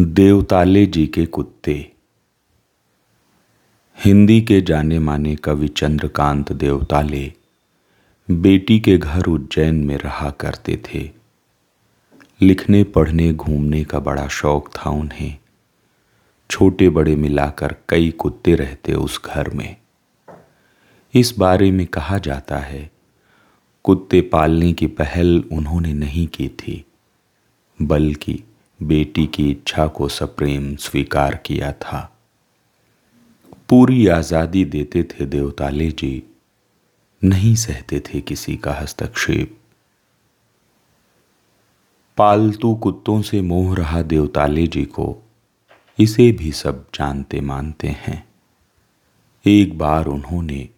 देवताले जी के कुत्ते। हिंदी के जाने माने कवि चंद्रकांत देवताले बेटी के घर उज्जैन में रहा करते थे। लिखने, पढ़ने, घूमने का बड़ा शौक था उन्हें। छोटे बड़े मिलाकर कई कुत्ते रहते उस घर में। इस बारे में कहा जाता है, कुत्ते पालने की पहल उन्होंने नहीं की थी, बल्कि बेटी की इच्छा को सप्रेम स्वीकार किया था। पूरी आज़ादी देते थे देवताले जी। नहीं सहते थे किसी का हस्तक्षेप। पालतू कुत्तों से मोह रहा देवताले जी को। इसे भी सब जानते मानते हैं। एक बार उन्होंने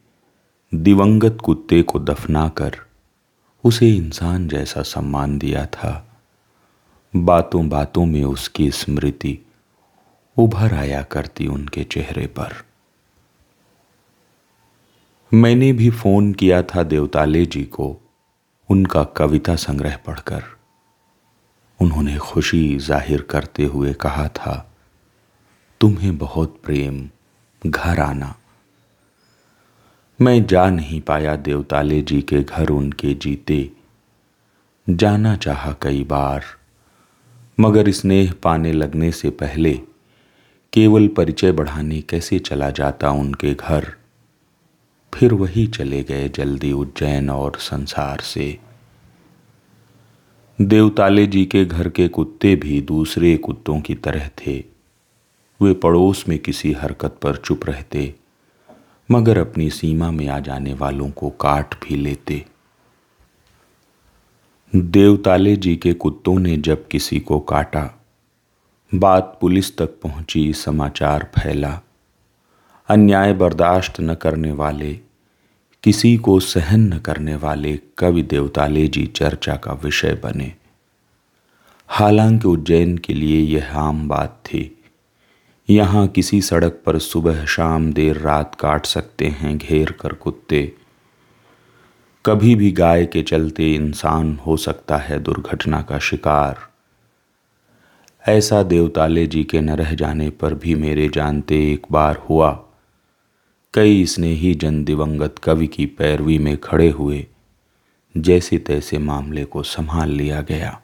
दिवंगत कुत्ते को दफनाकर उसे इंसान जैसा सम्मान दिया था। बातों बातों में उसकी स्मृति उभर आया करती उनके चेहरे पर। मैंने भी फ़ोन किया था देवताले जी को, उनका कविता संग्रह पढ़कर। उन्होंने खुशी ज़ाहिर करते हुए कहा था, तुम्हें बहुत प्रेम, घर आना। मैं जा नहीं पाया देवताले जी के घर उनके जीते। जाना चाहा कई बार मगर स्नेह पाने लगने से पहले केवल परिचय बढ़ाने कैसे चला जाता उनके घर? फिर वही चले गए जल्दी उज्जैन और संसार से। देवताले जी के घर के कुत्ते भी दूसरे कुत्तों की तरह थे। वे पड़ोस में किसी हरकत पर चुप रहते, मगर अपनी सीमा में आ जाने वालों को काट भी लेते। देवताले जी के कुत्तों ने जब किसी को काटा, बात पुलिस तक पहुँची, समाचार फैला। अन्याय बर्दाश्त न करने वाले, किसी को सहन न करने वाले कवि देवताले जी चर्चा का विषय बने। हालाँकि उज्जैन के लिए यह आम बात थी। यहाँ किसी सड़क पर सुबह शाम देर रात काट सकते हैं घेर कर कुत्ते। कभी भी गाय के चलते इंसान हो सकता है दुर्घटना का शिकार। ऐसा देवताले जी के न रह जाने पर भी मेरे जानते एक बार हुआ। कई स्नेही जन दिवंगत कवि की पैरवी में खड़े हुए जैसे तैसे मामले को संभाल लिया गया।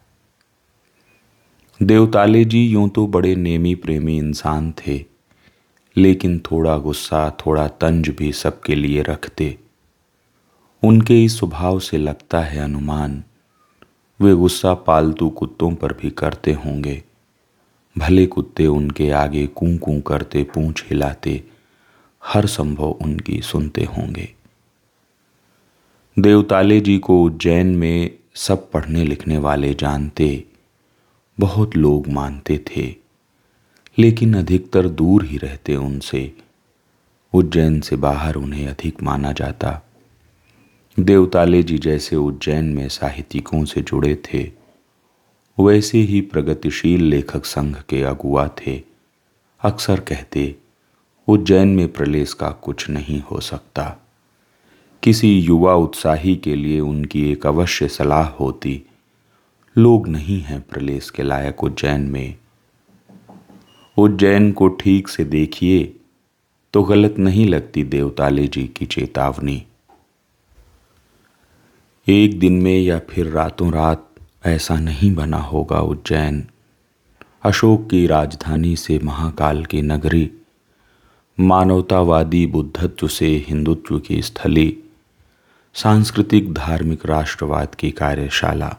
देवताले जी यूँ तो बड़े नेमी प्रेमी इंसान थे, लेकिन थोड़ा गुस्सा, थोड़ा तंज भी सबके लिए रखते। उनके इस स्वभाव से लगता है अनुमान। वे गुस्सा पालतू कुत्तों पर भी करते होंगे। भले कुत्ते उनके आगे कूं कूं करते, पूंछ हिलाते, हर संभव उनकी सुनते होंगे। देवताले जी को उज्जैन में सब पढ़ने लिखने वाले जानते, बहुत लोग मानते थे, लेकिन अधिकतर दूर ही रहते उनसे। उज्जैन से बाहर उन्हें अधिक माना जाता। देवताले जी जैसे उज्जैन में साहित्यिकों से जुड़े थे, वैसे ही प्रगतिशील लेखक संघ के अगुआ थे। अक्सर कहते, उज्जैन में प्रलेस का कुछ नहीं हो सकता। किसी युवा उत्साही के लिए उनकी एक अवश्य सलाह होती, लोग नहीं हैं प्रलेस के लायक उज्जैन में। उज्जैन को ठीक से देखिए तो गलत नहीं लगती देवताले जी की चेतावनी। एक दिन में या फिर रातों रात ऐसा नहीं बना होगा उज्जैन। अशोक की राजधानी से महाकाल की नगरी, मानवतावादी बुद्धत्व से हिंदुत्व की स्थली, सांस्कृतिक धार्मिक राष्ट्रवाद की कार्यशाला।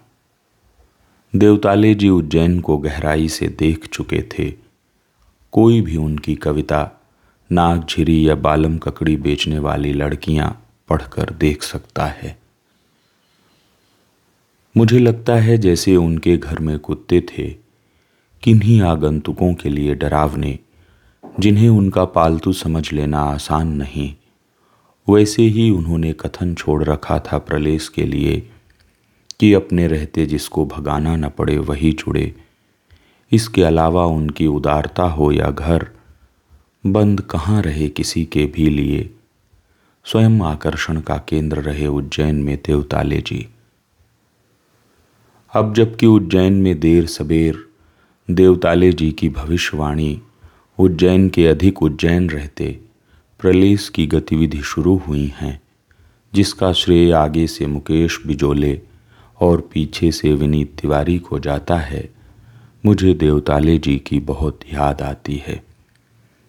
देवताले जी उज्जैन को गहराई से देख चुके थे। कोई भी उनकी कविता, नाग झिरी या बालम ककड़ी बेचने वाली लड़कियाँ पढ़कर देख सकता है। मुझे लगता है जैसे उनके घर में कुत्ते थे, किन्हीं आगंतुकों के लिए डरावने, जिन्हें उनका पालतू समझ लेना आसान नहीं। वैसे ही उन्होंने कथन छोड़ रखा था प्रलेस के लिए, कि अपने रहते जिसको भगाना न पड़े वही जुड़े इसके अलावा उनकी उदारता हो या घर, बंद कहाँ रहे किसी के भी लिए। स्वयं आकर्षण का केंद्र रहे उज्जैन में देवताले जी। अब जबकि उज्जैन में देर सबेर देवताले जी की भविष्यवाणी, उज्जैन के अधिक उज्जैन रहते प्रलेस की गतिविधि शुरू हुई हैं, जिसका श्रेय आगे से मुकेश बिजोले और पीछे से विनीत तिवारी को जाता है। मुझे देवताले जी की बहुत याद आती है।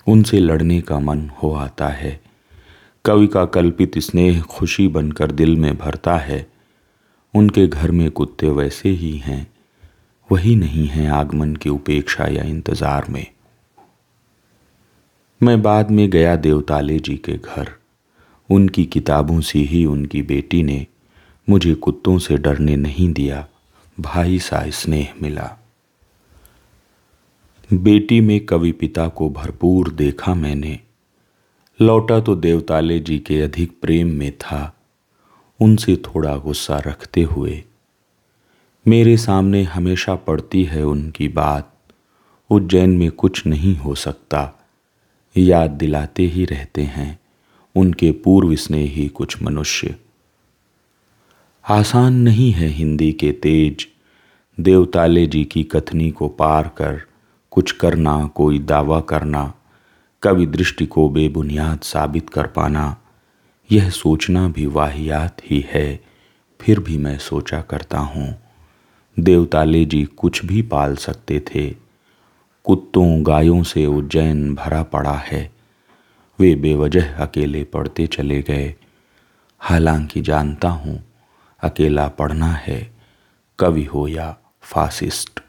उनसे लड़ने का मन हो आता है। कवि का कल्पित स्नेह खुशी बनकर दिल में भरता है। उनके घर में कुत्ते वैसे ही हैं। वही नहीं है आगमन की उपेक्षा या इंतज़ार में। मैं बाद में गया देवताले जी के घर। उनकी किताबों से ही उनकी बेटी ने मुझे कुत्तों से डरने नहीं दिया। भाई सा स्नेह मिला। बेटी में कवि पिता को भरपूर देखा मैंने। लौटा तो देवताले जी के अधिक प्रेम में था। उनसे थोड़ा गुस्सा रखते हुए, मेरे सामने हमेशा पड़ती है उनकी बात। उज्जैन में कुछ नहीं हो सकता। याद दिलाते ही रहते हैं। उनके पूर्व स्नेही कुछ मनुष्य। आसान नहीं है हिंदी के तेज। देवताले जी की कथनी को पार कर कुछ करना, कोई दावा करना। कवि दृष्टि को बेबुनियाद साबित कर पाना। यह सोचना भी वाहियात ही है। फिर भी मैं सोचा करता हूँ। देवताले जी कुछ भी पाल सकते थे। कुत्तों गायों से उज्जैन भरा पड़ा है। वे बेवजह अकेले पढ़ते चले गए। हालाँकि जानता हूँ, अकेला पढ़ना है। कवि हो या फासिस्ट।